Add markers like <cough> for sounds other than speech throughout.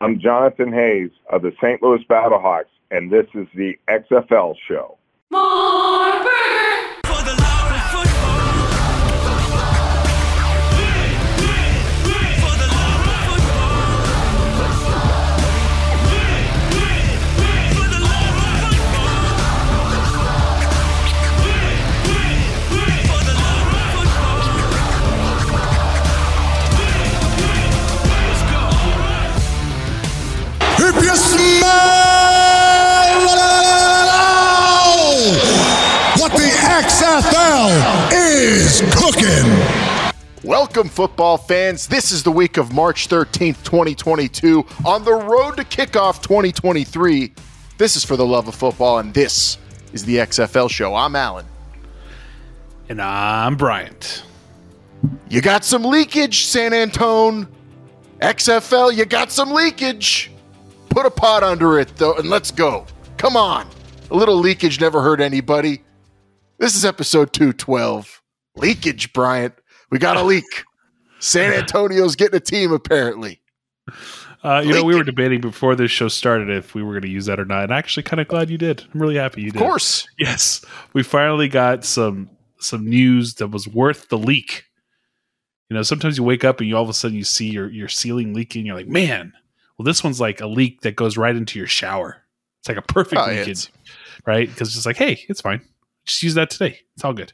I'm Jonathan Hayes of the St. Louis Battlehawks, and this is the XFL show. More XFL is cooking. Welcome, football fans. This is the week of March 13th, 2022, on the road to kickoff 2023. This is for the love of football, and this is the XFL show. I'm Alan. And I'm Bryant. You got some leakage, San Antone. XFL, you got some leakage. Put a pot under it, though, and let's go. Come on. A little leakage never hurt anybody. This is episode 212. Leakage, Bryant. We got a leak. San <laughs> Antonio's getting a team, apparently. Uh, you know, we were debating before this show started if we were going to use that or not. And actually, kind of glad you did. I'm really happy you did. Of course. Yes, we finally got some some news that was worth the leak. You know, sometimes you wake up and you all of a sudden you see your your ceiling leaking. You're like, man. Well, this one's like a leak that goes right into your shower. It's like a perfect oh, leakage, right? Because it's like, hey, it's fine. Just use that today. It's all good.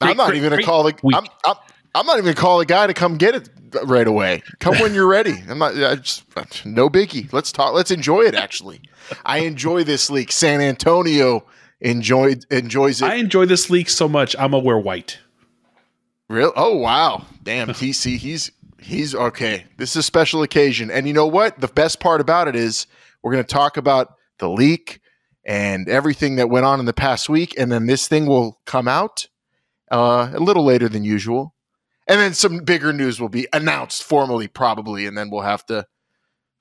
Great, I'm not great, even going to call the. I'm, I'm, I'm, not even to call the guy to come get it right away. Come when you're ready. I'm not. I just no biggie. Let's talk. Let's enjoy it. Actually, I enjoy this leak. San Antonio enjoyed enjoys it. I enjoy this leak so much. I'm gonna wear white. Real? Oh wow! Damn, TC. He's he's okay. This is a special occasion, and you know what? The best part about it is we're going to talk about the leak and everything that went on in the past week. And then this thing will come out uh, a little later than usual. And then some bigger news will be announced formally, probably. And then we'll have to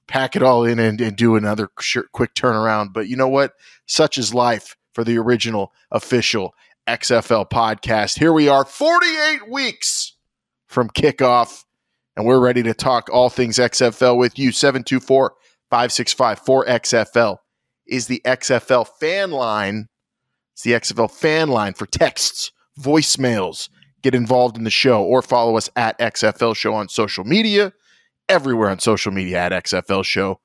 pack it all in and, and do another sh- quick turnaround. But you know what? Such is life for the original official XFL podcast. Here we are, 48 weeks from kickoff. And we're ready to talk all things XFL with you. 724 565 4XFL is the XFL fan line. It's the XFL fan line for texts, voicemails. Get involved in the show or follow us at XFL Show on social media, everywhere on social media at XFL Show,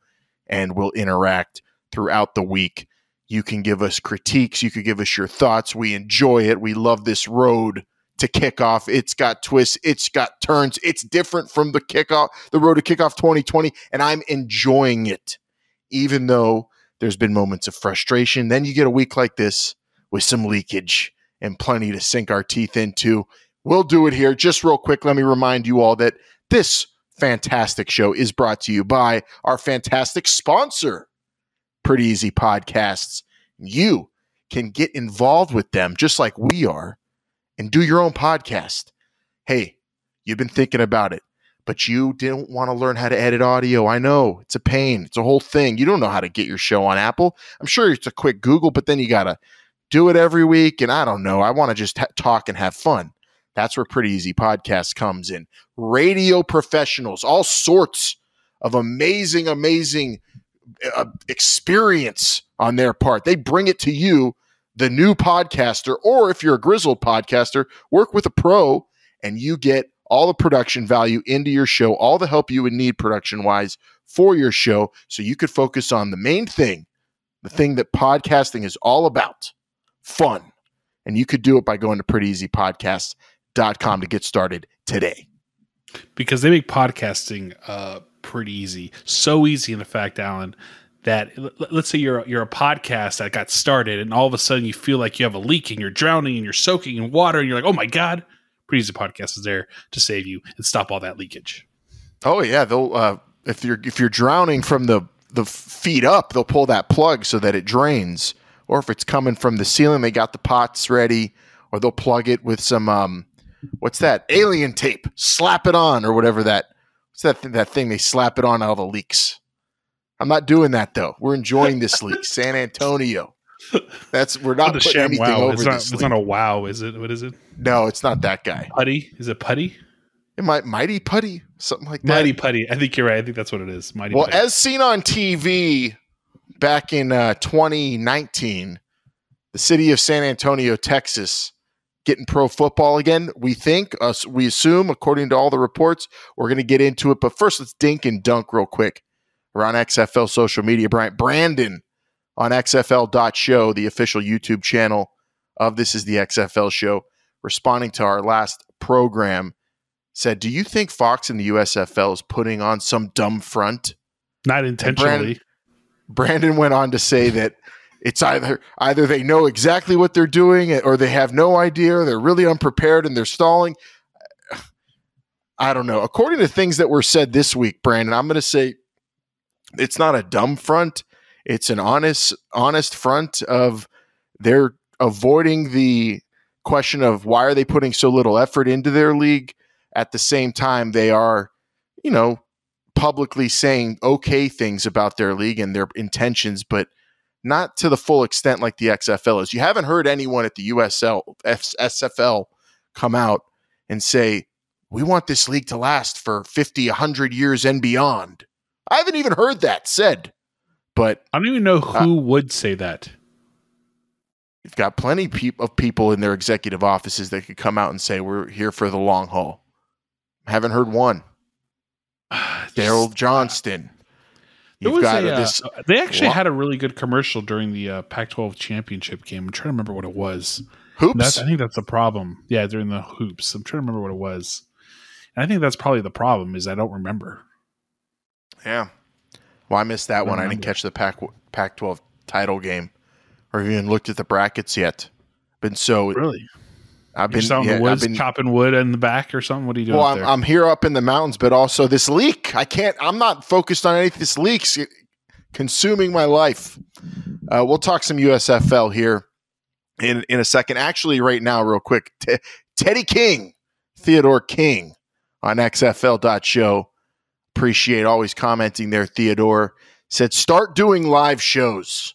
and we'll interact throughout the week. You can give us critiques. You can give us your thoughts. We enjoy it. We love this road to kickoff. It's got twists. It's got turns. It's different from the kickoff, the road to kickoff 2020, and I'm enjoying it, even though there's been moments of frustration. Then you get a week like this with some leakage and plenty to sink our teeth into. We'll do it here. Just real quick, let me remind you all that this fantastic show is brought to you by our fantastic sponsor, Pretty Easy Podcasts. You can get involved with them just like we are and do your own podcast. Hey, you've been thinking about it but you didn't want to learn how to edit audio. I know it's a pain. It's a whole thing. You don't know how to get your show on Apple. I'm sure it's a quick Google, but then you got to do it every week. And I don't know. I want to just ha- talk and have fun. That's where Pretty Easy Podcast comes in. Radio professionals, all sorts of amazing, amazing uh, experience on their part. They bring it to you, the new podcaster, or if you're a grizzled podcaster, work with a pro and you get all the production value into your show, all the help you would need production wise for your show so you could focus on the main thing, the thing that podcasting is all about fun. And you could do it by going to prettyeasypodcast.com to get started today. Because they make podcasting uh, pretty easy. So easy, in fact, Alan, that let's say you're you're a podcast that got started and all of a sudden you feel like you have a leak and you're drowning and you're soaking in water and you're like, oh my God, Pretty Podcast is there to save you and stop all that leakage. Oh yeah, they'll uh, if you're if you're drowning from the the feet up, they'll pull that plug so that it drains. Or if it's coming from the ceiling, they got the pots ready, or they'll plug it with some um, what's that alien tape? Slap it on, or whatever that. What's that th- that thing they slap it on all the leaks? I'm not doing that though. We're enjoying this leak. San Antonio. That's we're not, not putting anything wow. over it's not, It's not a wow, is it? What is it? No, it's not that guy. Putty? Is it Putty? It might Mighty Putty, something like that. Mighty Putty. I think you're right. I think that's what it is. Mighty well, Putty. as seen on TV back in uh, 2019, the city of San Antonio, Texas, getting pro football again. We think, uh, we assume, according to all the reports, we're going to get into it. But first, let's dink and dunk real quick We're on XFL social media. Brian Brandon on XFL.show, the official YouTube channel of This is the XFL show, responding to our last program, said, Do you think Fox and the USFL is putting on some dumb front? Not intentionally. Brandon, Brandon went on to say that it's either either they know exactly what they're doing or they have no idea or they're really unprepared and they're stalling. I don't know. According to things that were said this week, Brandon, I'm going to say it's not a dumb front. It's an honest honest front of they're avoiding the question of why are they putting so little effort into their league at the same time they are you know publicly saying okay things about their league and their intentions but not to the full extent like the XFL is. You haven't heard anyone at the USL SFL come out and say we want this league to last for 50 100 years and beyond. I haven't even heard that said. But I don't even know who uh, would say that. You've got plenty of people in their executive offices that could come out and say we're here for the long haul. Haven't heard one. <sighs> Daryl Johnston. You've got a, this. Uh, they actually had a really good commercial during the uh, Pac-12 championship game. I'm trying to remember what it was. Hoops. I think that's the problem. Yeah, during the hoops. I'm trying to remember what it was. And I think that's probably the problem is I don't remember. Yeah. Well, I missed that I one. Remember. I didn't catch the Pac Pac-12 title game, or even looked at the brackets yet. Been so really. I've been the woods, been, chopping wood in the back or something. What are you doing? Well, I'm, I'm, here up in the mountains, but also this leak. I can't. I'm not focused on anything. This leaks consuming my life. Uh, we'll talk some USFL here in in a second. Actually, right now, real quick, T- Teddy King, Theodore King on XFL.show. Appreciate always commenting there. Theodore said, "Start doing live shows."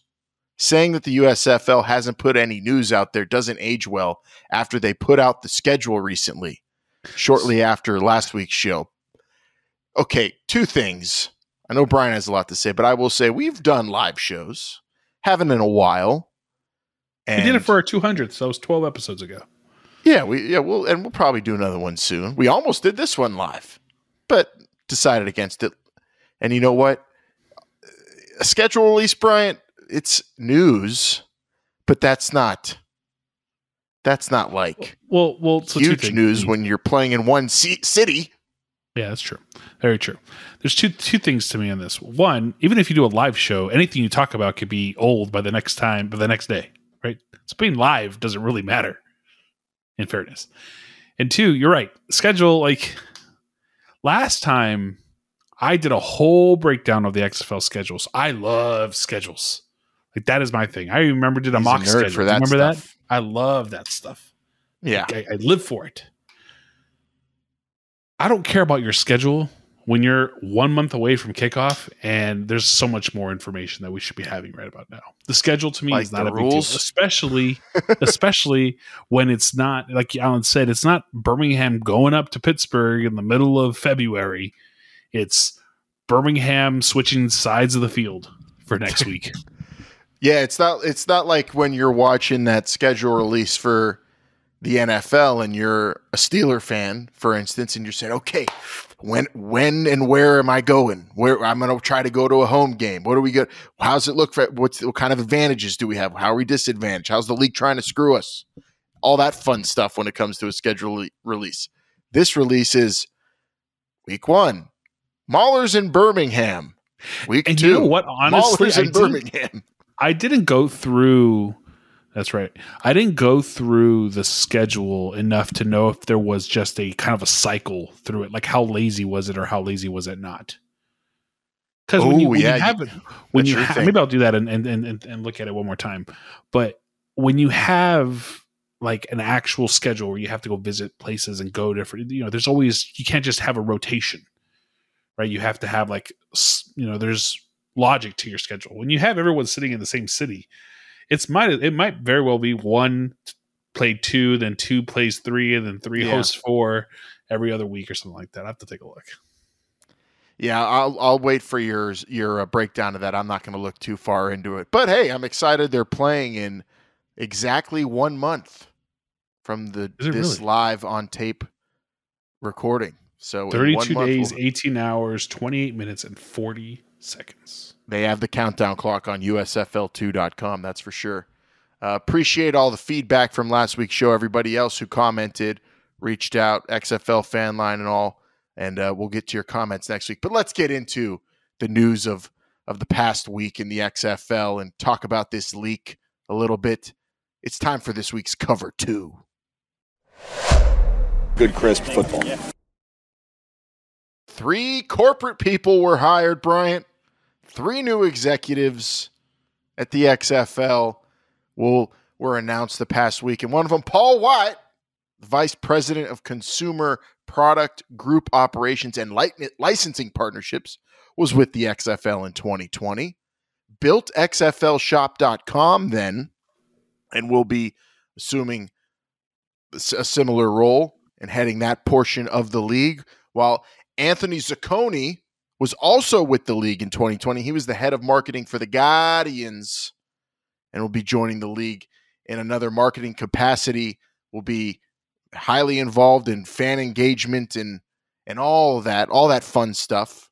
saying that the USFL hasn't put any news out there doesn't age well after they put out the schedule recently, shortly after last week's show. Okay, two things. I know Brian has a lot to say, but I will say we've done live shows, haven't in a while. And we did it for our 200th, so it was 12 episodes ago. Yeah, we yeah, we'll and we'll probably do another one soon. We almost did this one live, but decided against it. And you know what? A schedule release, Bryant, it's news, but that's not that's not like well, well, so huge news when you're playing in one c- city. Yeah, that's true. Very true. There's two two things to me on this. One, even if you do a live show, anything you talk about could be old by the next time, by the next day, right? So being live doesn't really matter. In fairness, and two, you're right. Schedule like last time, I did a whole breakdown of the XFL schedules. I love schedules. Like that is my thing. I remember did a He's mock a schedule. For that remember stuff. that? I love that stuff. Yeah, like, I, I live for it. I don't care about your schedule when you're one month away from kickoff and there's so much more information that we should be having right about now. The schedule to me like is not a rules. big deal, especially <laughs> especially when it's not like Alan said, it's not Birmingham going up to Pittsburgh in the middle of February. It's Birmingham switching sides of the field for next <laughs> week. Yeah, it's not it's not like when you're watching that schedule release for the NFL and you're a Steeler fan, for instance, and you're saying, "Okay, when when and where am I going? Where I'm going to try to go to a home game. What do we get? How's it look for? What's what kind of advantages do we have? How are we disadvantaged? How's the league trying to screw us? All that fun stuff when it comes to a schedule release. This release is week one. Maulers in Birmingham. Week and two. You know what? Honestly, Maulers in Birmingham. I didn't go through. That's right. I didn't go through the schedule enough to know if there was just a kind of a cycle through it. Like how lazy was it or how lazy was it not? Because when, you, when yeah, you have it, when you ha- maybe I'll do that and, and and and look at it one more time. But when you have like an actual schedule where you have to go visit places and go different, you know, there's always you can't just have a rotation, right? You have to have like you know, there's logic to your schedule. When you have everyone sitting in the same city, it's might it might very well be one play two, then two plays three, and then three yeah. hosts four, every other week or something like that. I have to take a look. Yeah, I'll I'll wait for yours your uh, breakdown of that. I'm not going to look too far into it, but hey, I'm excited. They're playing in exactly one month from the this really? live on tape recording. So 32 days, we'll, 18 hours, 28 minutes, and 40 seconds. They have the countdown clock on USFL2.com. That's for sure. Uh, appreciate all the feedback from last week's show. Everybody else who commented, reached out, XFL fan line and all and uh, we'll get to your comments next week. But let's get into the news of of the past week in the XFL and talk about this leak a little bit. It's time for this week's cover two. Good crisp football. Three corporate people were hired, Bryant. Three new executives at the XFL will were announced the past week, and one of them, Paul White, vice president of consumer product group operations and licensing partnerships, was with the XFL in 2020. Built XFLshop.com then, and will be assuming a similar role and heading that portion of the league. While Anthony Zaccone was also with the league in 2020. He was the head of marketing for the Guardians and will be joining the league in another marketing capacity. Will be highly involved in fan engagement and and all that, all that fun stuff.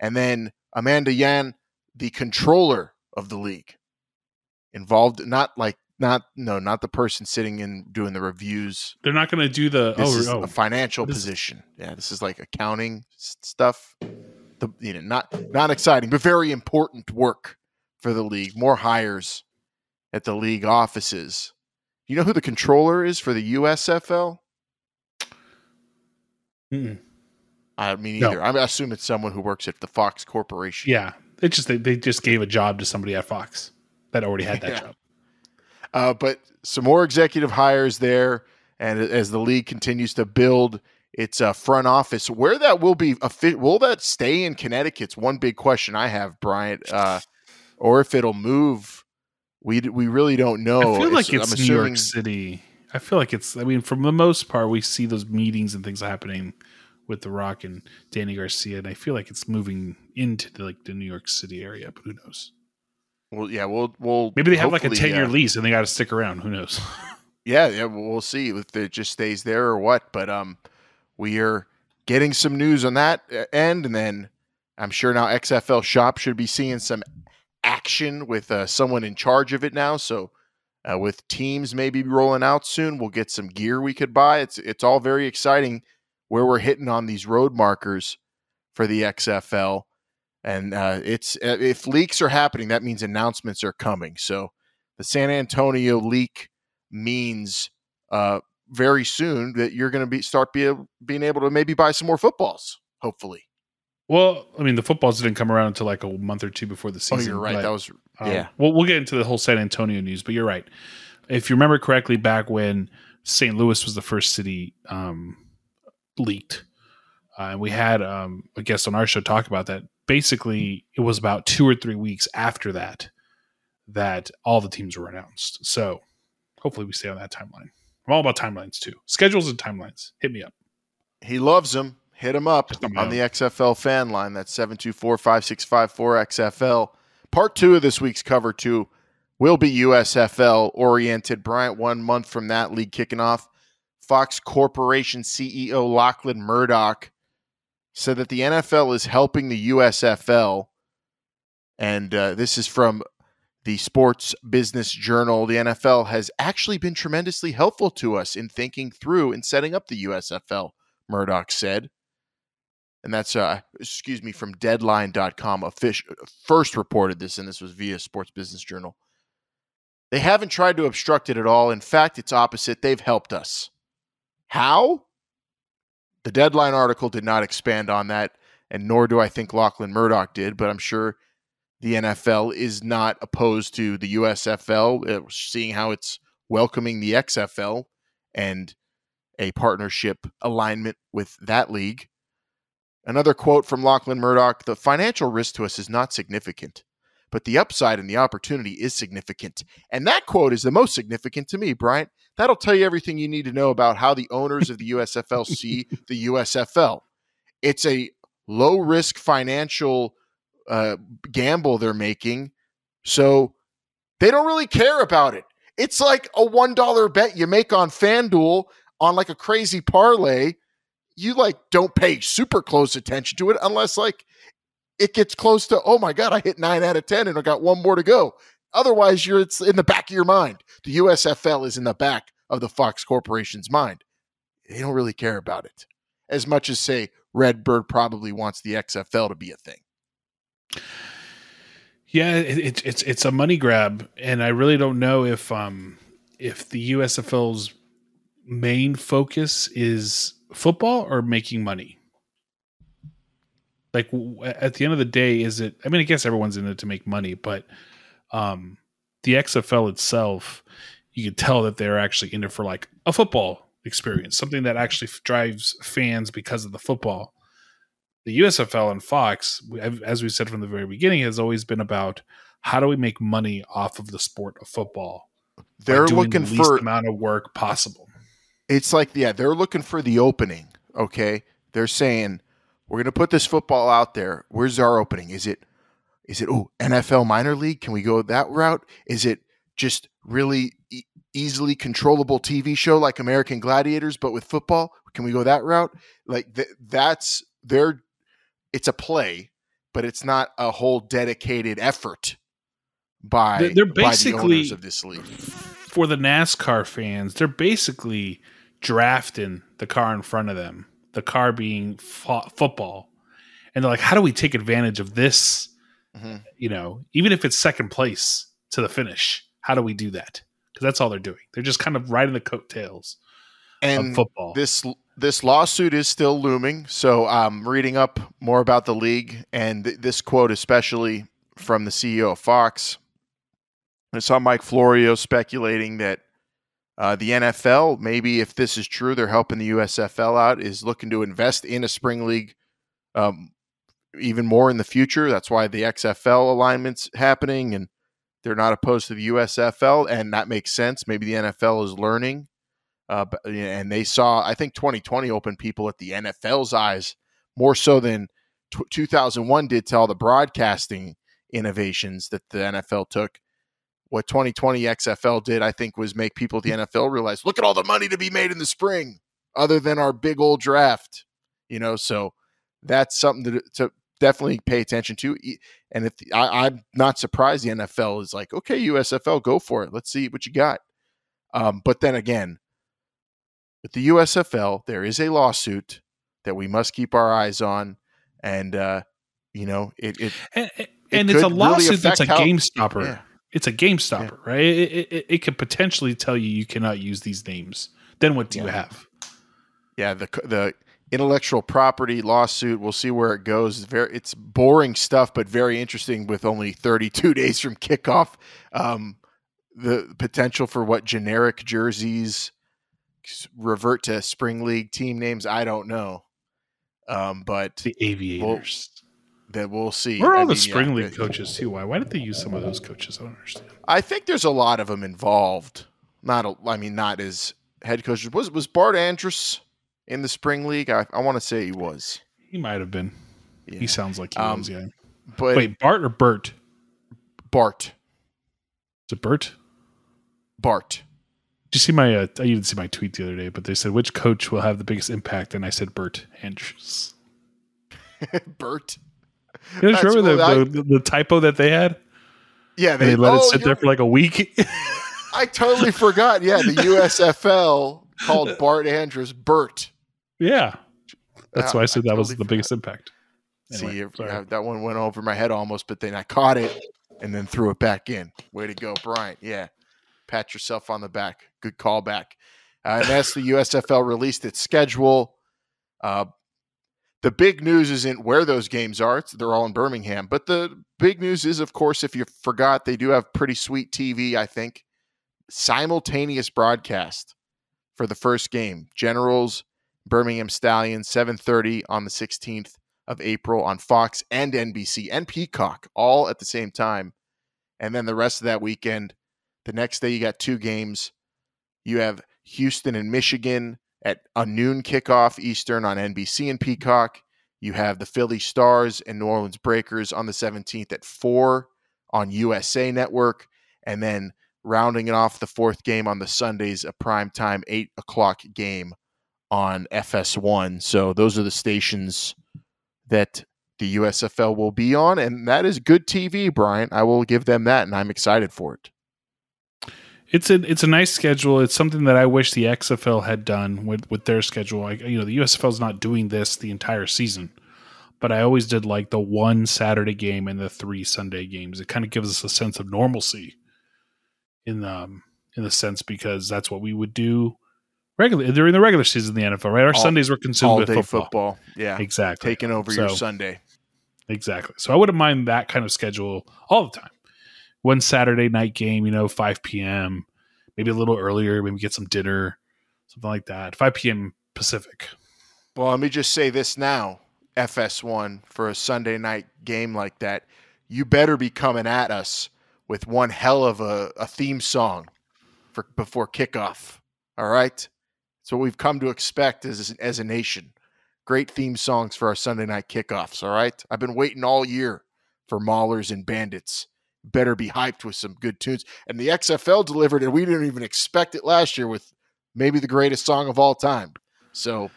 And then Amanda Yan, the controller of the league, involved not like not no not the person sitting and doing the reviews. They're not going to do the this oh, is oh. a financial position. Yeah, this is like accounting stuff. The you know not not exciting, but very important work for the league. More hires at the league offices you know who the controller is for the USFL? Mm-mm. I mean, either. No. I assume it's someone who works at the Fox Corporation. Yeah, they just they, they just gave a job to somebody at Fox that already had that yeah. job. Uh, but some more executive hires there, and as the league continues to build its uh, front office, where that will be, will that stay in Connecticut's one big question I have, Bryant, uh, or if it'll move we we really don't know. I feel like it's, it's New York City. I feel like it's. I mean, for the most part, we see those meetings and things happening with The Rock and Dany Garcia, and I feel like it's moving into the, like the New York City area. But who knows? Well, yeah, we'll we'll maybe they have like a ten year yeah. lease and they got to stick around. Who knows? <laughs> yeah, yeah, we'll see if it just stays there or what. But um, we are getting some news on that uh, end, and then I'm sure now XFL Shop should be seeing some action with uh, someone in charge of it now. So uh, with teams maybe rolling out soon, we'll get some gear we could buy. It's it's all very exciting where we're hitting on these road markers for the XFL. And uh, it's uh, if leaks are happening, that means announcements are coming. So the San Antonio leak means uh, very soon that you're going to be start be, being able to maybe buy some more footballs. Hopefully. Well, I mean, the footballs didn't come around until like a month or two before the season. Oh, you're right. But, that was um, yeah. Well, we'll get into the whole San Antonio news, but you're right. If you remember correctly, back when St. Louis was the first city um, leaked, uh, we had um, a guest on our show talk about that. Basically, it was about two or three weeks after that that all the teams were announced. So hopefully, we stay on that timeline. I'm all about timelines too. Schedules and timelines. Hit me up. He loves them hit him up on the XFL fan line. That's 724 565 4XFL. Part two of this week's cover two will be USFL oriented. Bryant, one month from that league kicking off. Fox Corporation CEO Lachlan Murdoch said that the NFL is helping the USFL. And uh, this is from the Sports Business Journal. The NFL has actually been tremendously helpful to us in thinking through and setting up the USFL, Murdoch said. And that's uh excuse me from deadline.com fish first reported this and this was via sports business journal. They haven't tried to obstruct it at all. In fact it's opposite. They've helped us. How? The deadline article did not expand on that and nor do i think lachlan murdoch did but i'm sure the nfl is not opposed to the usfl uh, seeing how it's welcoming the xfl and a partnership alignment with that league Another quote from Lachlan Murdoch The financial risk to us is not significant. but the upside and the opportunity is significant. And that quote is the most significant to me, Bryant. That'll tell you everything you need to know about how the owners of the USFL <laughs> see the USFL. It's a low risk financial uh, gamble they're making. So they don't really care about it. It's like a $1 bet you make on FanDuel on like a crazy parlay. You like don't pay super close attention to it unless like it gets close to, oh my God, I hit nine out of 10 and I got one more to go. Otherwise, you're it's in the back of your mind. The USFL is in the back of the Fox Corporation's mind. They don't really care about it as much as say Redbird probably wants the XFL to be a thing. Yeah, it, it's it's a money grab, and I really don't know if um if the USFL's main focus is football or making money. Like at the end of the day, is it? I mean, I guess everyone's in it to make money, but um the XFL itself, you could tell that they're actually in it for like a football experience, something that actually drives fans because of the football the USFL and Fox, as we said from the very beginning, has always been about how do we make money off of the sport of football. They're looking for the for amount of work possible. It's like yeah, they're looking for the opening. Okay, they're saying we're going to put this football out there. Where's our opening? Is it is it oh NFL minor league? Can we go that route? Is it just really e- easily controllable TV show like American Gladiators, but with football? Can we go that route? Like th- that's they're it's a play, but it's not a whole dedicated effort by they're basically the of this league. For the NASCAR fans, they're basically drafting the car in front of them, the car being fo- football, and they're like, "How do we take advantage of this?" Mm-hmm. You know, even if it's second place to the finish, how do we do that? Because that's all they're doing. They're just kind of riding the coattails and of football. This this lawsuit is still looming. So I'm reading up more about the league and th- this quote, especially from the CEO of Fox. I saw Mike Florio speculating that uh, the NFL, maybe if this is true, they're helping the USFL out, is looking to invest in a spring league um, even more in the future. That's why the XFL alignment's happening, and they're not opposed to the USFL, and that makes sense. Maybe the NFL is learning uh, and they saw, I think 2020 opened people at the NFL's eyes more so than t- 2001 did to all the broadcasting innovations that the NFL took. What 2020 XFL did, I think, was make people at the NFL realize look at all the money to be made in the spring, other than our big old draft. You know, so that's something to, to definitely pay attention to. And if I, I'm not surprised the NFL is like, okay, USFL, go for it. Let's see what you got. Um, but then again, with the USFL, there is a lawsuit that we must keep our eyes on, and uh, you know it. it and, it it's a lawsuit really that's a how, game stopper. Yeah. It's a game stopper, yeah. right? It, it, it, could potentially tell you you cannot use these names. Then what do yeah. you have? Yeah, the the intellectual property lawsuit. We'll see where it goes. It's very it's boring stuff, but very interesting. With only 32 <laughs> days from kickoff, um, the potential for what generic jerseys revert to spring league team names. I don't know, um, but the Aviators. We'll, that we'll see. Where are all I the mean, spring yeah, league coaches too? Why? Why did they use some of those coaches? I don't understand. I think there's a lot of them involved. Not, a, I mean, not as head coaches. Was was Bart Andrus in the spring league? I, I want to say he was. He might have been. Yeah. He sounds like he um, was. Yeah. But wait, Bart or Bert? Bart. Is it Bert? Bart. Did you see my? Uh, I didn't see my tweet the other day, but they said which coach will have the biggest impact, and I said Bert Andrus. <laughs> Bert. You know, remember the, I, the, the, typo that they had? Yeah, they, they let oh, it sit there for like a week. <laughs> I totally forgot. Yeah, the USFL called <laughs> Bart Andrus Bert. Yeah, that's why I said I that totally was the forgot. biggest impact. Anyway, See, yeah, that one went over my head almost, but then I caught it and then threw it back in. Way to go, Bryant. Yeah. Pat yourself on the back. Good callback. Uh, and as the USFL released its schedule, uh, the big news isn't where those games are. They're all in Birmingham. But the big news is, of course, if you forgot, they do have pretty sweet TV, I think. Simultaneous broadcast for the first game. Generals, Birmingham Stallions, 7.30 on the 16th of April on Fox and NBC and Peacock, all at the same time. And then the rest of that weekend, the next day, you got two games. You have Houston and Michigan at a noon kickoff Eastern on NBC and Peacock. You have the Philly Stars and New Orleans Breakers on the 17th at 4 on USA Network. And then rounding it off the fourth game on the Sundays, a prime time 8 o'clock game on FS1. So those are the stations that the USFL will be on. And that is good TV, Brian. I will give them that, and I'm excited for it it's a it's a nice schedule. It's something that I wish the XFL had done with with their schedule. Like you know, the USFL is not doing this the entire season, but I always did like the one Saturday game and the three Sunday games. It kind of gives us a sense of normalcy in the um, in the sense because that's what we would do regularly during the regular season in the NFL. Right, our all, Sundays were consumed with football. football. Yeah, exactly, taking over so, your Sunday. Exactly. So I wouldn't mind that kind of schedule all the time one Saturday night game, you know, 5 p.m., maybe a little earlier, maybe get some dinner, something like that. 5 p.m. Pacific. Well, let me just say this now FS1 for a Sunday night game like that, you better be coming at us with one hell of a, a theme song for before kickoff. All right? What we've come to expect as, as a nation. Great theme songs for our Sunday night kickoffs. All right? I've been waiting all year for Maulers and Bandits better be hyped with some good tunes. And the XFL delivered, and we didn't even expect it last year with maybe the greatest song of all time. So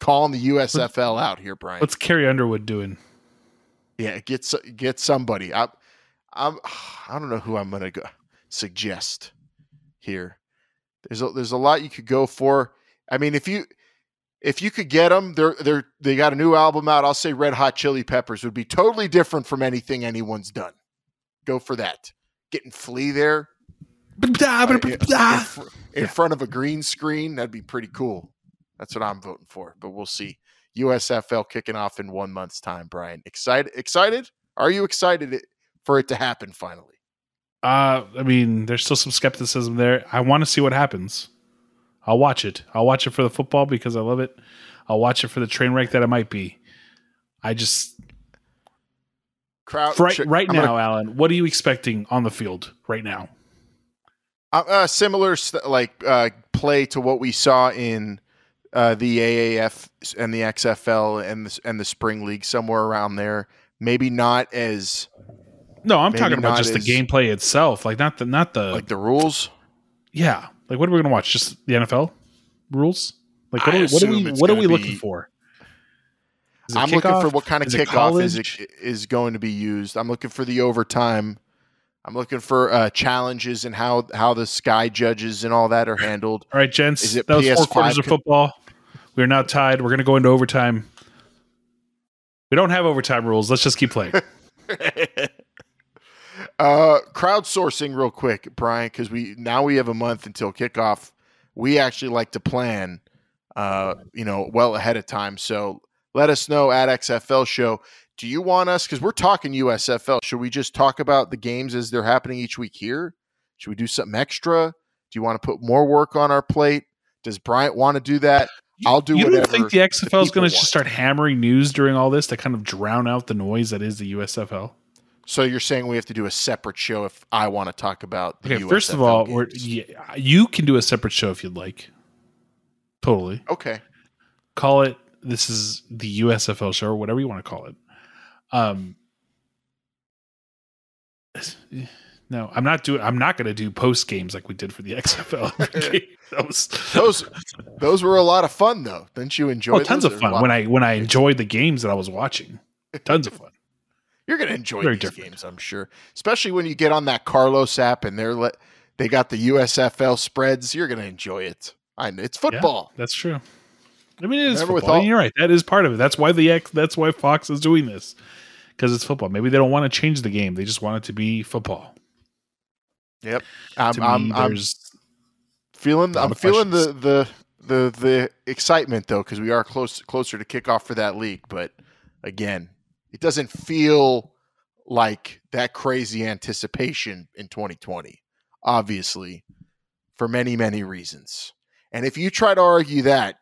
calling the USFL out here, Brian. What's Carrie Underwood doing? Yeah, get get somebody. I, I'm <sighs> I don't know who I'm gonna go suggest here. There's a, there's a lot you could go for. I mean, if you if you could get them, they're they're they got a new album out. I'll say Red Hot Chili Peppers would be totally different from anything anyone's done go for that. Getting Flea there uh, in, in front of a green screen, that'd be pretty cool. That's what I'm voting for, but we'll see. USFL kicking off in one month's time, Brian. Excited? Excited? Are you excited for it to happen finally? Uh, I mean, there's still some skepticism there. I want to see what happens. I'll watch it. I'll watch it for the football because I love it. I'll watch it for the train wreck that it might be. I just Crowd right, right now, gonna, Alan. What are you expecting on the field right now? Uh, uh, similar st- like uh, play to what we saw in uh, the AAF and the XFL and the, and the spring league, somewhere around there. Maybe not as. No, I'm talking about just as, the gameplay itself, like not the not the like the rules. Yeah, like what are we going to watch? Just the NFL rules? Like what, are, what are we what are we looking for? I'm looking for what kind of is kickoff is is going to be used. I'm looking for the overtime. I'm looking for uh, challenges and how how the sky judges and all that are handled. All right, gents. Is it that PS5 was four quarters of football. We are now tied. We're going to go into overtime. We don't have overtime rules. Let's just keep playing. <laughs> uh, crowdsourcing, real quick, Brian, because we now we have a month until kickoff. We actually like to plan, uh, you know, well ahead of time. So let us know at XFL Show. Do you want us, because we're talking USFL, should we just talk about the games as they're happening each week here? Should we do something extra? Do you want to put more work on our plate? Does Bryant want to do that? I'll do you whatever. You don't think the XFL is going to just start hammering news during all this to kind of drown out the noise that is the USFL? So you're saying we have to do a separate show if I want to talk about the okay, USFL First of all, yeah, you can do a separate show if you'd like. Totally. Okay. Call it this is the USFL show or whatever you want to call it. Um, no, I'm not doing. I'm not going to do post games like we did for the <laughs> XFL. <laughs> those, those, those were a lot of fun, though. Didn't you enjoy? Oh, tons of fun when I when I enjoyed the games that I was watching. Tons of fun. <laughs> You're going to enjoy Very these different. games, I'm sure. Especially when you get on that Carlos app and they're let they got the USFL spreads. You're going to enjoy it. I know it's football. Yeah, that's true. I mean, it is football. All- you're right. That is part of it. That's why the X. That's why Fox is doing this because it's football. Maybe they don't want to change the game. They just want it to be football. Yep. I'm, I'm, I'm feeling. I'm feeling the, the the the excitement though because we are close closer to kickoff for that league. But again, it doesn't feel like that crazy anticipation in 2020. Obviously, for many many reasons. And if you try to argue that,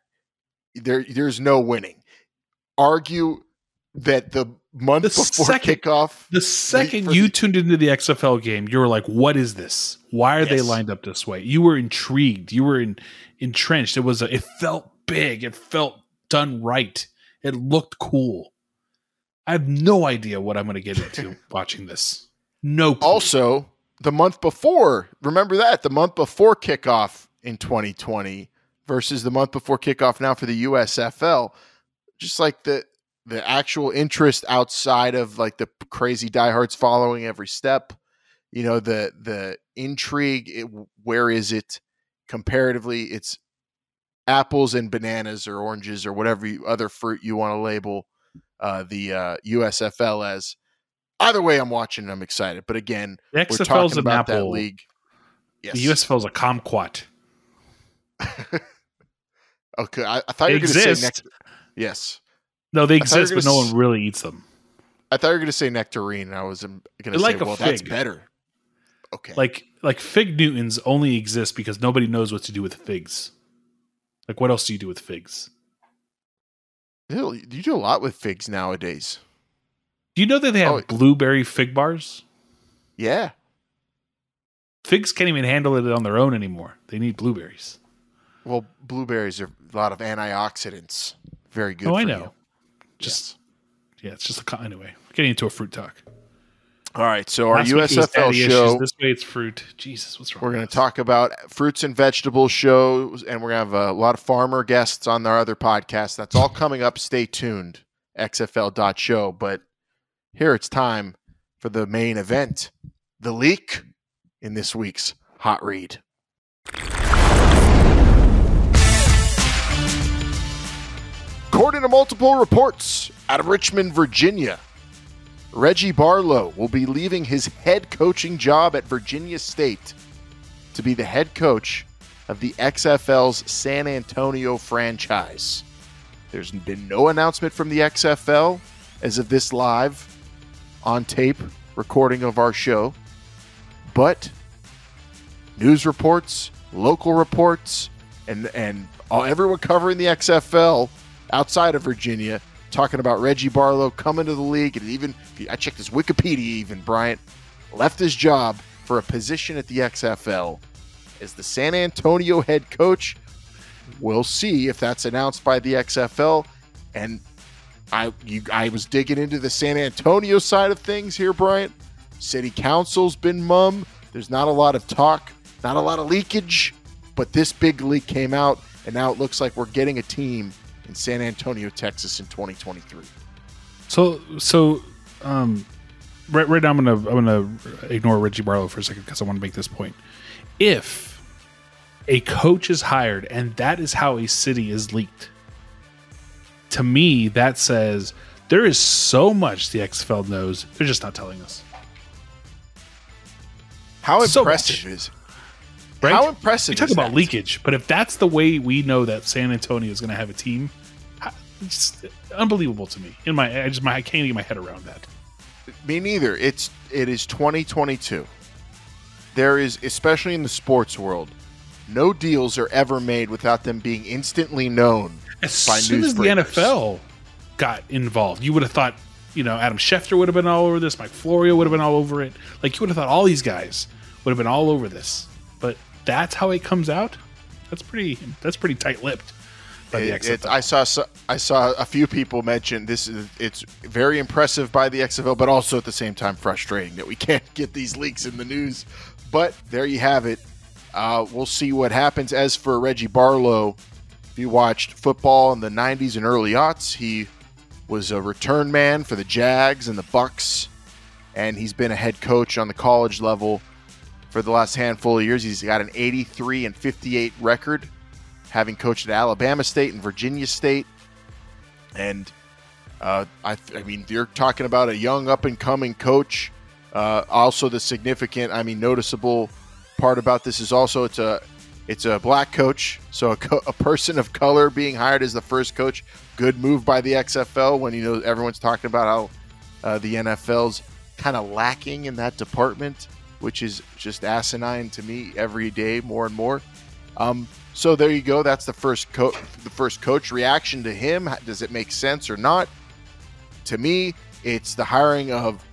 there there's no winning. Argue that the month The before second- kickoff, The second you the- tuned into the XFL game, you were like, "What is this? Why are they lined up this way?" You were intrigued. You were in, entrenched. It was. A, it felt big. It felt done right. It looked cool. I have no idea what I'm going to get into <laughs> watching this. No. Clue. also the month before, remember that the month before kickoff in 2020 versus the month before kickoff now for the USFL, just like the the actual interest outside of like the crazy diehards following every step, you know the the intrigue. It, where is it comparatively? It's apples and bananas or oranges or whatever you, other fruit you want to label uh, the uh, USFL as. Either way, I'm watching and I'm excited. But again, the we're XFL's talking an about that apple. league. Yes. The is a kumquat. <laughs> okay, I, I thought They you were going to say nectar. Yes, No, they I thought you were exist, but no one really eats them. I thought you were going to say nectarine. and I was um, going to say, like well, that's fig. better. Okay, Like like fig Newtons only exist because nobody knows what to do with figs. Like what else do you do with figs? you you do a lot with figs nowadays. Do you know that they have Oh. blueberry fig bars? Yeah, Figs can't even handle it on their own anymore. They need blueberries. Well, blueberries are a lot of antioxidants. Very good. oh, I know. you. Just yeah, it's just a con- anyway. Getting into a fruit talk. All right, so our Last was USFL show. issues. This way it's fruit. Jesus, what's wrong? We're going to talk about fruits and vegetables shows, and we're going to have a lot of farmer guests on our other podcast. That's all coming up. Stay tuned, xfl.show. But here it's time for the main event the leak in this week's Hot Read. According to multiple reports out of Richmond, Virginia, Reggie Barlow will be leaving his head coaching job at Virginia State to be the head coach of the XFL's San Antonio franchise. There's been no announcement from the XFL as of this live on tape recording of our show, but news reports, local reports, and and everyone covering the XFL outside of Virginia talking about Reggie Barlow coming to the league, and even I checked his Wikipedia. Even Bryant left his job for a position at the XFL as the San Antonio head coach. We'll see if that's announced by the XFL. And I you, I was digging into the San Antonio side of things here, Bryant. City council's been mum. There's not a lot of talk, not a lot of leakage, but this big leak came out, and now it looks like we're getting a team in San Antonio, Texas in 2023. So so um right right now I'm gonna I'm gonna ignore Reggie Barlow for a second because I want to make this point. If a coach is hired and that is how a city is leaked, to me that says there is so much the XFL knows they're just not telling us. How So impressive much. is Right? How impressive You talk is about that? leakage, but if that's the way we know that San Antonio is going to have a team, it's just unbelievable to me. In my, I just my, I can't get my head around that. Me neither. It's it is 2022. There is, especially in the sports world, no deals are ever made without them being instantly known. As by soon as the. NFL got involved, you would have thought, you know, Adam Schefter would have been all over this, Mike Florio would have been all over it. Like you would have thought all these guys would have been all over this. But that's how it comes out. That's pretty. That's pretty tight-lipped by the It- XFL. it- I saw so- I saw a few people mention this. Is, it's very impressive by the XFL, but also at the same time frustrating that we <laughs> can't get these leaks in the news. But there you have it. Uh, we'll see what happens. As for Reggie Barlow, if you watched football in the '90s and early aughts, he was a return man for the Jags and the Bucks, and he's been a head coach on the college level for the last handful of years. He's got an 83 and 58 record having coached at Alabama State and Virginia State. And uh, I, I mean, you're talking about a young up and coming coach. Uh, also, the significant, I mean, noticeable part about this is also it's a it's a black coach, so a, co- a person of color being hired as the first coach. Good move by the XFL when you know everyone's talking about how uh, the NFL's kind of lacking in that department, which is just asinine to me every day more and more. Um, so there you go. That's the first co- the first coach reaction to him. Does it make sense or not? to me, it's the hiring of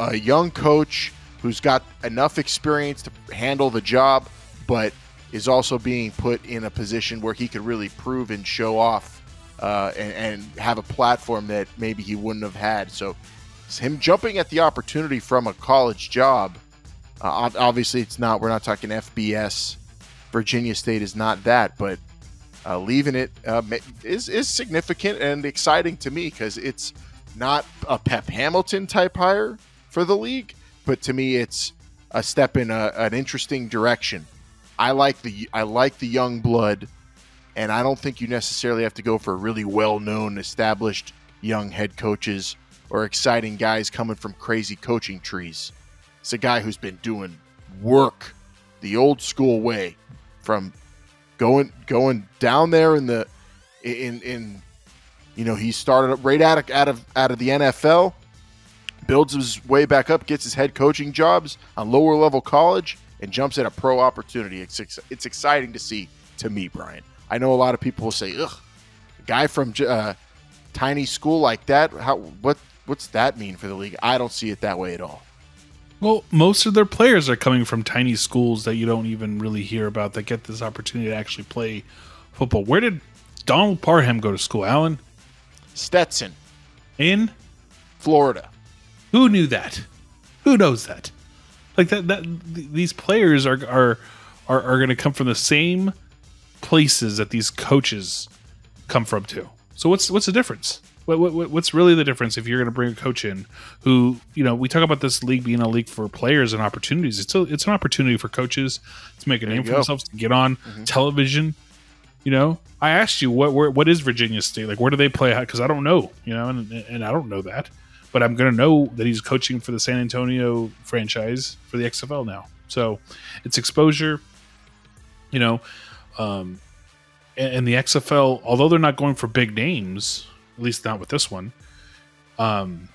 a young coach who's got enough experience to handle the job, but is also being put in a position where he could really prove and show off uh, and, and, have a platform that maybe he wouldn't have had. So, him jumping at the opportunity from a college job, uh, obviously, it's not, we're not talking FBS. Virginia State is not that, but uh, leaving it uh, is is significant and exciting to me because it's not a Pep Hamilton type hire for the league, but to me, it's a step in a, an interesting direction. I like the I like the young blood, and I don't think you necessarily have to go for really well known, established young head coaches or exciting guys coming from crazy coaching trees. It's a guy who's been doing work the old school way from going going down there in the in in you know he started right out of out of out of the NFL builds his way back up gets his head coaching jobs on lower level college and jumps at a pro opportunity. It's it's exciting to see to me Brian. I know a lot of people will say ugh a guy from uh, tiny school like that how what what's that mean for the league? I don't see it that way at all well, most of their players are coming from tiny schools that you don't even really hear about that get this opportunity to actually play football. Where did Donald Parham go to school, Alan? Stetson. In Florida. Who knew that? Who knows that? Like that that these players are are are, are going to come from the same places that these coaches come from too. So what's what's the difference? What, what, what's really the difference if you're going to bring a coach in who, you know, we talk about this league being a league for players and opportunities. It's a, it's an opportunity for coaches to make a their name for themselves, to get on mm-hmm. television. You know, I asked you what where, what is Virginia State like? Where do they play? Because I don't know. You know, and, and I don't know that, but I'm going to know that he's coaching for the San Antonio franchise for the XFL now. So it's exposure. You know, um, and, and the XFL, although they're not going for big names, at least not with this one. Um,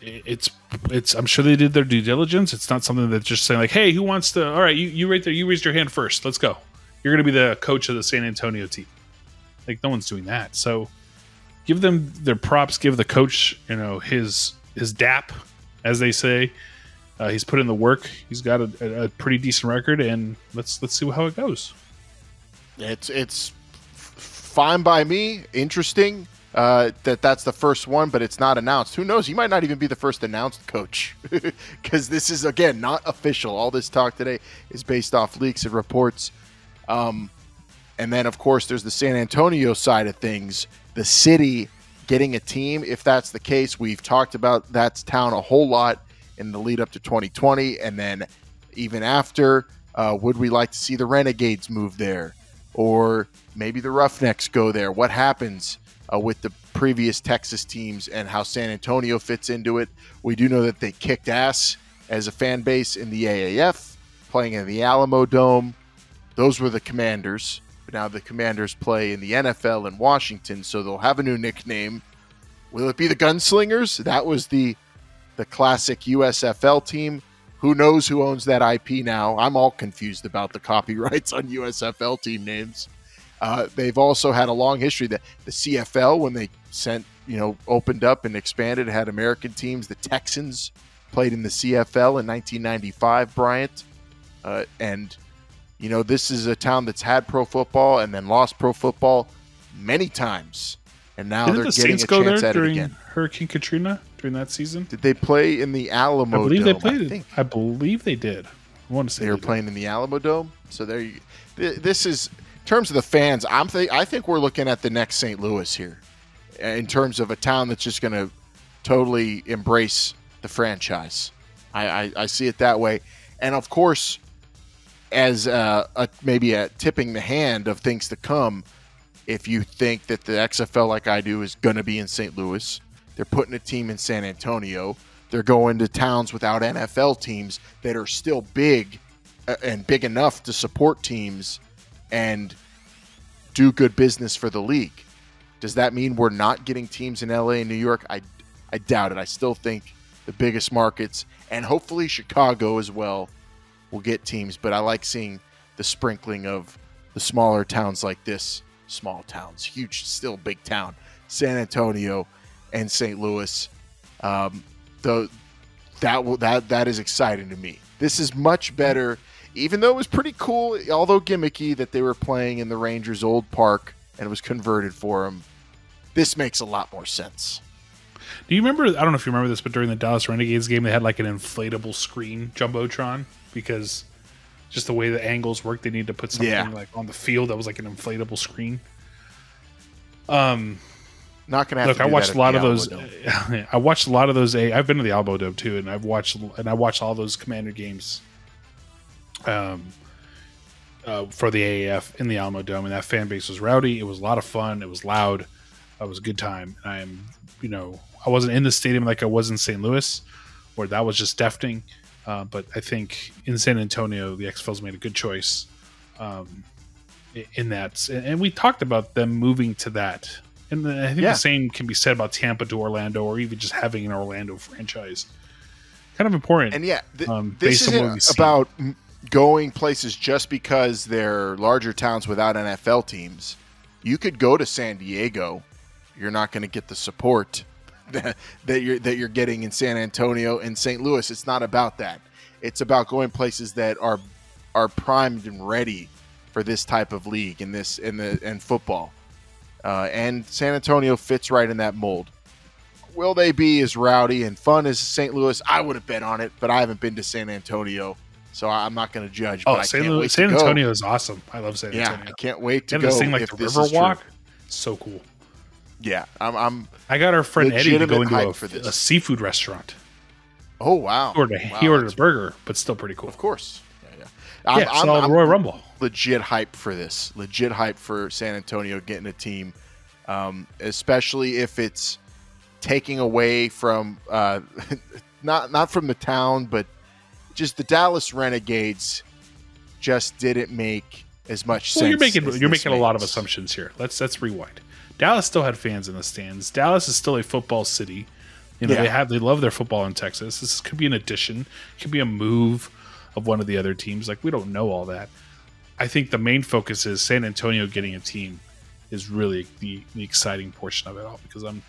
it's it's I'm sure they did their due diligence. It's not something that's just saying like, hey, who wants to? All right, you you right there, you raised your hand first. Let's go. You're going to be the coach of the San Antonio team. Like no one's doing that. So give them their props. Give the coach, you know, his his DAP, as they say. Uh, he's put in the work. He's got a, a, pretty decent record, and let's let's see how it goes. It's it's fine by me. Interesting uh, that that's the first one, but it's not announced. Who knows? He might not even be the first announced coach <laughs> because this is again not official. All this talk today is based off leaks and reports. Um, and then, of course, there's the San Antonio side of things. The city getting a team. If that's the case, we've talked about that town a whole lot in the lead up to 2020, and then even after. Uh, would we like to see the Renegades move there, or maybe the Roughnecks go there? What happens? Uh, with the previous Texas teams and how San Antonio fits into it. We do know that they kicked ass as a fan base in the AAF, playing in the Alamo Dome. Those were the Commanders. But now the Commanders play in the NFL in Washington, so they'll have a new nickname. Will it be the Gunslingers? That was the the classic USFL team. Who knows who owns that IP now? I'm all confused about the copyrights on USFL team names. Uh, they've also had a long history. that the CFL, when they sent, you know, opened up and expanded, had American teams. The Texans played in the CFL in 1995, Bryant. Uh, and, you know, this is a town that's had pro football and then lost pro football many times. And now Didn't they're the getting Saints a go chance there at during it again. Hurricane Katrina during that season. Did they play in the Alamo? I believe Dome, they played. I, I, believe they did. I want to say they, they were playing in the Alamo Dome. So there, you, this is terms of the fans, I'm th- I think we're looking at the next St. Louis here, in terms of a town that's just going to totally embrace the franchise. I, I, I, see it that way, and of course, as a, a, maybe a tipping the hand of things to come. If you think that the XFL, like I do, is going to be in St. Louis, they're putting a team in San Antonio. They're going to towns without NFL teams that are still big uh, and big enough to support teams and do good business for the league. Does that mean we're not getting teams in LA and New York? I, I doubt it. I still think the biggest markets and hopefully Chicago as well will get teams, but I like seeing the sprinkling of the smaller towns like this. Small towns, huge, still big town. San Antonio and St. Louis. Um, that will that that is exciting to me. This is much better, even though it was pretty cool, although gimmicky that they were playing in the Rangers' old park and it was converted for them. This makes a lot more sense. Do you remember? I don't know if you remember this, but during the Dallas Renegades game, they had like an inflatable screen jumbotron because just the way the angles work, they need to put something Yeah. like on the field that was like an inflatable screen. Um, Not gonna look, to I watched a lot of those. <laughs> I watched a lot of those. A, I've been to the Alamo Dome too, and I've watched and I watched all those Commander games. Um, uh, for the AAF in the Alamo Dome, and that fan base was rowdy. It was a lot of fun. It was loud. It was a good time. I am, you know, I wasn't in the stadium like I was in St. Louis, where that was just deafening. Uh, but I think in San Antonio, the XFL's made a good choice um, in that, and and we talked about them moving to that. And I think Yeah. the same can be said about Tampa to Orlando, or even just having an Orlando franchise. Kind of important. And yeah, th- Um, this based on what isn't we've seen. Going places just because they're larger towns without NFL teams. You could go to San Diego. You're not going to get the support <laughs> that, that you're that you're getting in San Antonio and St. Louis. It's not about that. It's about going places that are are primed and ready for this type of league and this in the and football. Uh, and San Antonio fits right in that mold. Will they be as rowdy and fun as St. Louis? I would have bet on it, but I haven't been to San Antonio, so I'm not going to judge. oh, San, San. Antonio is awesome. I love San Yeah, Antonio. I can't wait to and go. this thing like the. Riverwalk, so cool. Yeah, I'm. I'm I got our friend Eddie to go into a, a seafood restaurant. oh wow. He ordered, a, Wow, he ordered a burger, but still pretty cool. Of course. Yeah, yeah. Yeah, I'm, saw I'm the Royal Rumble. legit hype for this. Legit hype for San Antonio getting a team, um, especially if it's taking away from uh, <laughs> not not from the town, but just the Dallas Renegades just didn't make as much Well, sense. you're making you're making a lot of assumptions here. Let's let's rewind. Dallas still had fans in the stands. Dallas is still a football city. You know Yeah. they have they love their football in Texas. This could be an addition. It could be a move of one of the other teams. Like we don't know all that. I think the main focus is San Antonio getting a team is really the, the exciting portion of it all because I'm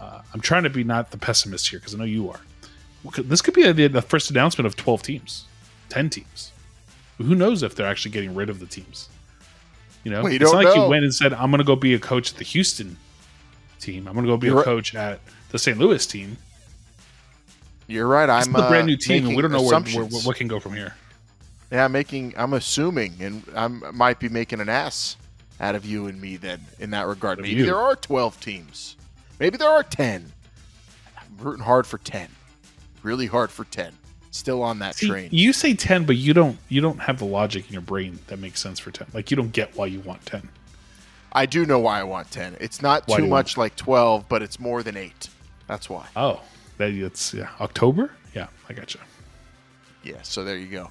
uh, I'm trying to be not the pessimist here because I know you are. This could be the, the first announcement of 12 teams, 10 teams. Who knows if they're actually getting rid of the teams? You know, We it's don't like know. you went and said, "I'm going to go be a coach at the Houston team. I'm going to go be You're a right. coach at the St. Louis team." You're right. It's I'm a brand uh, new team, and we don't know where, where, assumptions. what can go from here. Yeah, I'm making. I'm assuming, and I might be making an ass out of you and me then in that regard. Maybe you. there are 12 teams. Maybe there are 10. I'm rooting hard for 10. Really hard for 10. Still on that See, train. you say 10, but you don't you don't have the logic in your brain that makes sense for 10. Like you don't get why you want 10. I do know why I want 10. It's not Why too much like 12, but it's more than 8. That's why. Oh, that it's yeah, October? Yeah, I got you. Yeah, so there you go.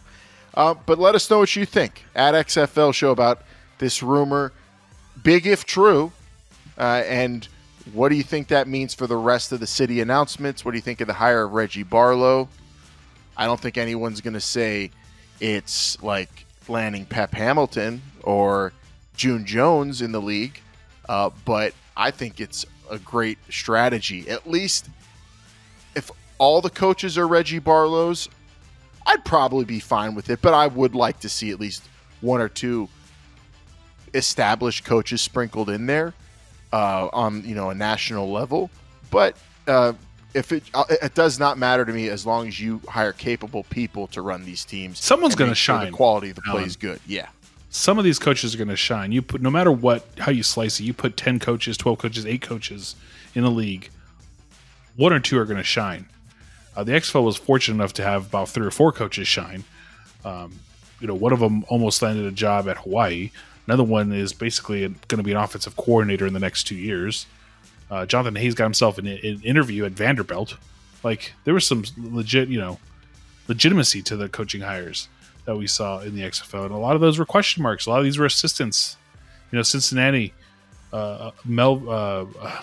Uh, but let us know what you think at XFL Show about this rumor. Big if true. Uh, and what do you think that means for the rest of the city announcements? What do you think of the hire of Reggie Barlow? I don't think anyone's going to say it's like landing Pep Hamilton or June Jones in the league. Uh, but I think it's a great strategy. At least if all the coaches are Reggie Barlow's, I'd probably be fine with it, but I would like to see at least one or two established coaches sprinkled in there uh, on you know a national level. But uh, if it uh, it does not matter to me as long as you hire capable people to run these teams. Someone's make sure shine, The quality of the play is good. Yeah, Some of these coaches are going to shine. You put no matter what how you slice it, you put 10 coaches, 12 coaches, 8 coaches in the league. One or two are going to shine. Uh, the XFL was fortunate enough to have about three or four coaches shine. Um, you know, one of them almost landed a job at Hawaii. Another one is basically going to be an offensive coordinator in the next two years. Uh, Jonathan Hayes got himself an, an interview at Vanderbilt. Like there was some legit, you know, legitimacy to the coaching hires that we saw in the XFL, and a lot of those were question marks. A lot of these were assistants. You know, Cincinnati, uh, Mel, uh, uh,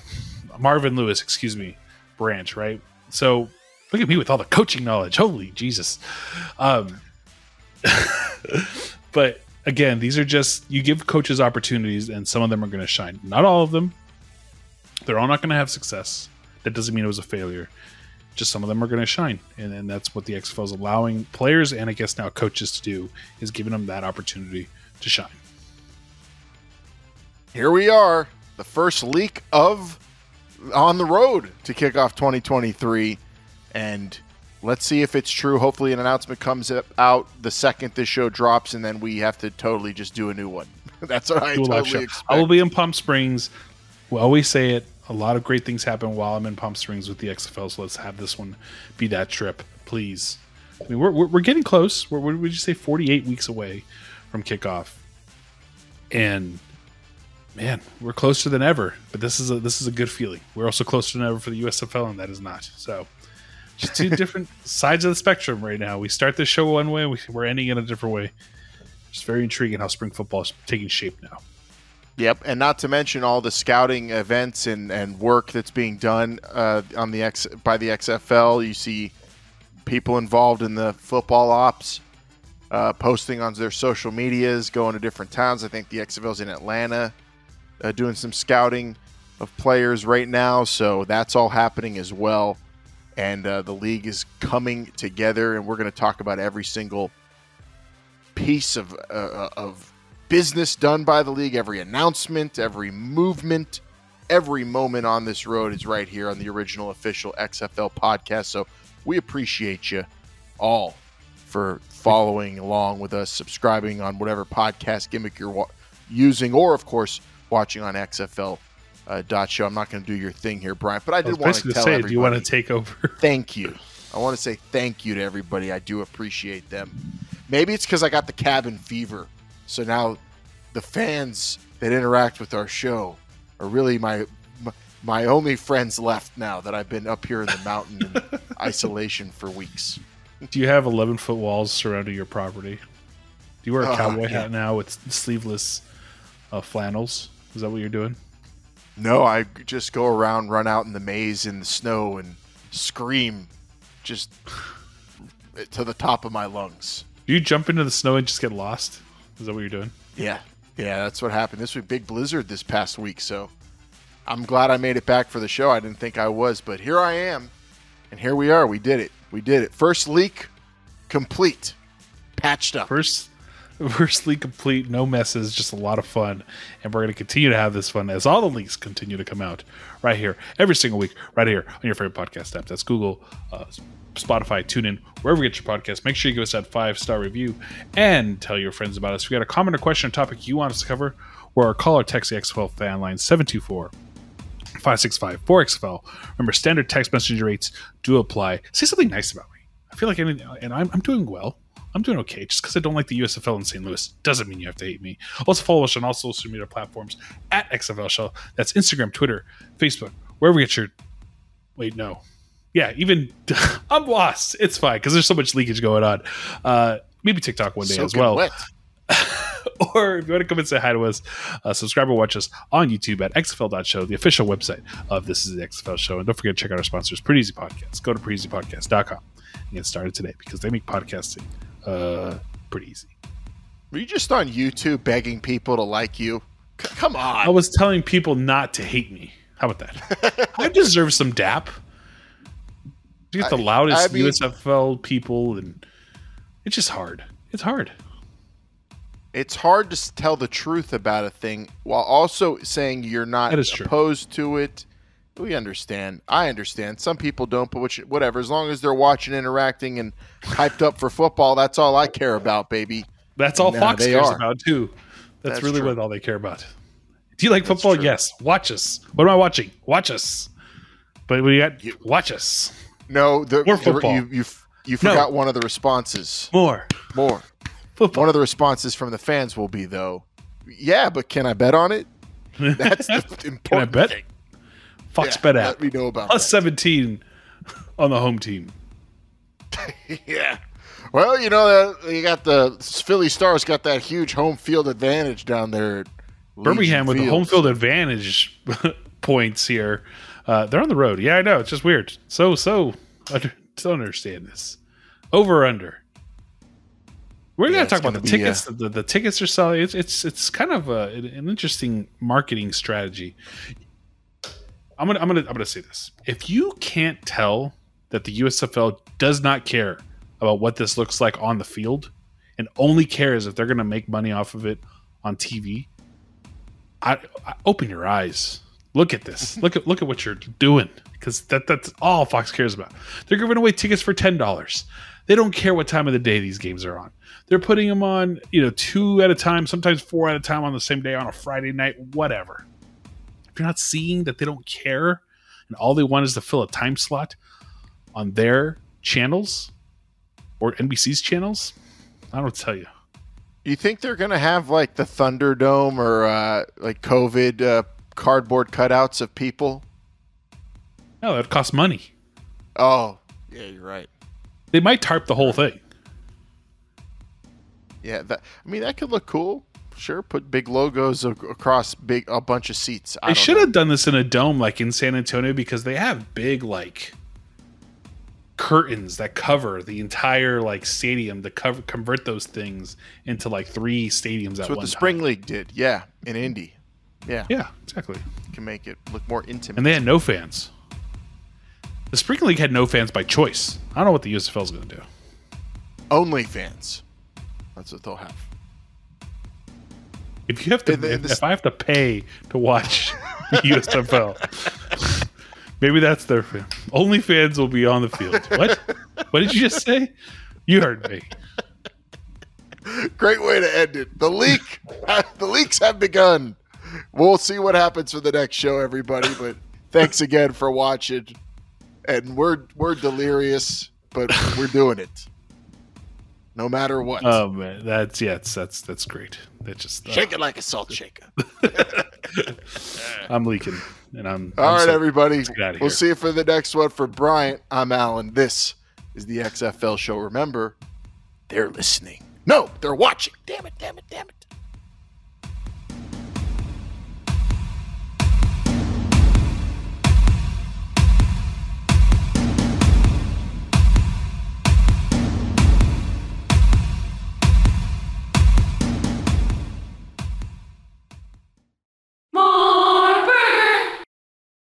Marvin Lewis, excuse me, branch, right? So look at me with all the coaching knowledge. Holy Jesus! Um, <laughs> but again, these are just you give coaches opportunities, and some of them are going to shine. Not all of them. They're all not going to have success. That doesn't mean it was a failure. Just some of them are going to shine, and, and that's what the XFL is allowing players and I guess now coaches to do is giving them that opportunity to shine. Here we are, the first leak of on the road to kick off 2023, and let's see if it's true. Hopefully, an announcement comes out the second this show drops, and then we have to totally just do a new one. <laughs> That's what I do totally expect. I will be in Palm Springs. We always say it. A lot of great things happen while I'm in Palm Springs with the XFL. So let's have this one be that trip, please. I mean, we're, we're, we're getting close. We're, what would you say, 48 weeks away from kickoff, and man, we're closer than ever. But this is a this is a good feeling. We're also closer than ever for the USFL, and that is not. So, just two different sides of the spectrum right now. We start this show one way, we, we're ending in a different way. It's very intriguing how spring football is taking shape now. Yep, and not to mention all the scouting events and, and work that's being done uh, on the X by the XFL. You see people involved in the football ops uh, posting on their social medias, going to different towns. I think the XFL's in Atlanta uh, doing some scouting of players right now, so that's all happening as well. And uh, the league is coming together, and we're going to talk about every single piece of uh, of business done by the league, every announcement, every movement, every moment on this road is right here on the original official XFL podcast. So we appreciate you all for following along with us, subscribing on whatever podcast gimmick you're wa- using, or of course watching on XFL. Uh, dot show. I'm not going to do your thing here, Brian, but I I did want to tell say, everybody do you want to take over? <laughs> thank you. I want to say thank you to everybody. I do appreciate them. Maybe it's because I got the cabin fever. So now the fans that interact with our show are really my my, my only friends left now that I've been up here in the mountain in <laughs> isolation for weeks. Do you have 11 foot walls surrounding your property? Do you wear a Oh, cowboy yeah. hat now with sleeveless uh, flannels? Is that what you're doing? No, I just go around, run out in the maze in the snow, and scream just to the top of my lungs. Do you jump into the snow and just get lost? Is that what you're doing? Yeah, yeah, that's what happened. This week, big blizzard this past week, so I'm glad I made it back for the show. I didn't think I was, but here I am, and here we are. We did it. We did it. First leak complete, patched up. First, <laughs> first complete, no messes, just a lot of fun. And we're going to continue to have this fun as all the leaks continue to come out right here every single week, right here on your favorite podcast app. That's Google, uh, Spotify, TuneIn, wherever you get your podcast. Make sure you give us that five star review and tell your friends about us. If you got a comment or question or topic you want us to cover, or call or text the XFL fan line 724 565 4XFL. Remember, standard text message rates do apply. Say something nice about me. I feel like, any, and I'm, I'm doing well. I'm doing okay. Just because I don't like the USFL in St. Louis doesn't mean you have to hate me. Also, follow us on all social media platforms at XFL Show. That's Instagram, Twitter, Facebook, wherever you get your. Wait, no. Yeah, even <laughs> I'm lost. It's fine because there's so much leakage going on. Uh, maybe TikTok one day as well <laughs> or if you want to come and say hi to us, uh, subscribe or watch us on YouTube at xfl.show, the official website of This is the XFL Show. And don't forget to check out our sponsors, Pretty Easy Podcasts. Go to prettyeasypodcast.com and get started today because they make podcasting uh, pretty easy. Were you just on YouTube begging people to like you? C- come on. I was telling people not to hate me. How about that? <laughs> I deserve some dap. You get the I- loudest I mean- USFL people, and it's just hard. It's hard. it's hard to tell the truth about a thing while also saying you're not That is true. opposed to it. We understand. I understand. Some people don't, but which, whatever. As long as they're watching, interacting, and hyped up for football, that's all I care about, baby. That's all Nah, uh, Fox cares are. about too. That's, That's really true. what all they care about. Do you like football? true. Yes. Watch us. What am I watching? Watch us. But we got you, watch us No, the, More football. you you you forgot one of the responses. more More. football. One of the responses from the fans will be though, yeah, but can I bet on it? <laughs> That's the important Can I bet? thing. Fox Yeah, bet Let me know about plus that. seventeen on the home team. <laughs> Yeah. Well, you know, uh, you got the Philly Stars got that huge home field advantage down there. at Birmingham with the home field advantage <laughs> points here. Uh, they're on the road. Yeah, I know. It's just weird. So so I don't understand this. Over under. We're Yeah, gonna talk about gonna the be, tickets. the, the tickets are selling. It's it's it's kind of a, an interesting marketing strategy. I'm gonna I'm gonna I'm gonna say this. If you can't tell that the USFL does not care about what this looks like on the field and only cares if they're gonna make money off of it on TV, I, I open your eyes. Look at this. <laughs> look at look at what you're doing because that that's all Fox cares about. They're giving away tickets for ten dollars. They don't care what time of the day these games are on. They're putting them on, you know, two at a time, sometimes four at a time on the same day on a Friday night, whatever. You're not seeing that they don't care and all they want is to fill a time slot on their channels or NBC's channels, I don't tell you. You think they're going to have like the Thunderdome or uh, like COVID uh, cardboard cutouts of people? No, that costs money. Oh, yeah, you're right. They might tarp the whole thing. Yeah, that I mean that could look cool. Sure, put big logos across big a bunch of seats. I they should know. have done this in a dome like in San Antonio because they have big like curtains that cover the entire like stadium to cover convert those things into like three stadiums That's at what the Spring League did. Yeah, in Indy. Yeah. Yeah, exactly. can make it look more intimate. And they had no fans. The Spring League had no fans by choice. I don't know what the USFL is going to do. Only fans. That's what they'll have. If you have to, if, if I have to pay to watch <laughs> USFL, maybe that's their fan. Only fans will be on the field. What? What did you just say? You heard me. Great way to end it. The leak, <laughs> the leaks have begun. We'll see what happens for the next show, everybody. But thanks again for watching and we're we're delirious, but we're doing it. No matter what. Oh man, that's yeah, that's that's great. That just uh, shake it like a salt shaker. <laughs> I'm leaking, and I'm. All I'm right, so, everybody. We'll see you for the next one. For Bryant, I'm Alan. This is the XFL show. Remember, they're listening. No, they're watching. Damn it! Damn it! Damn it!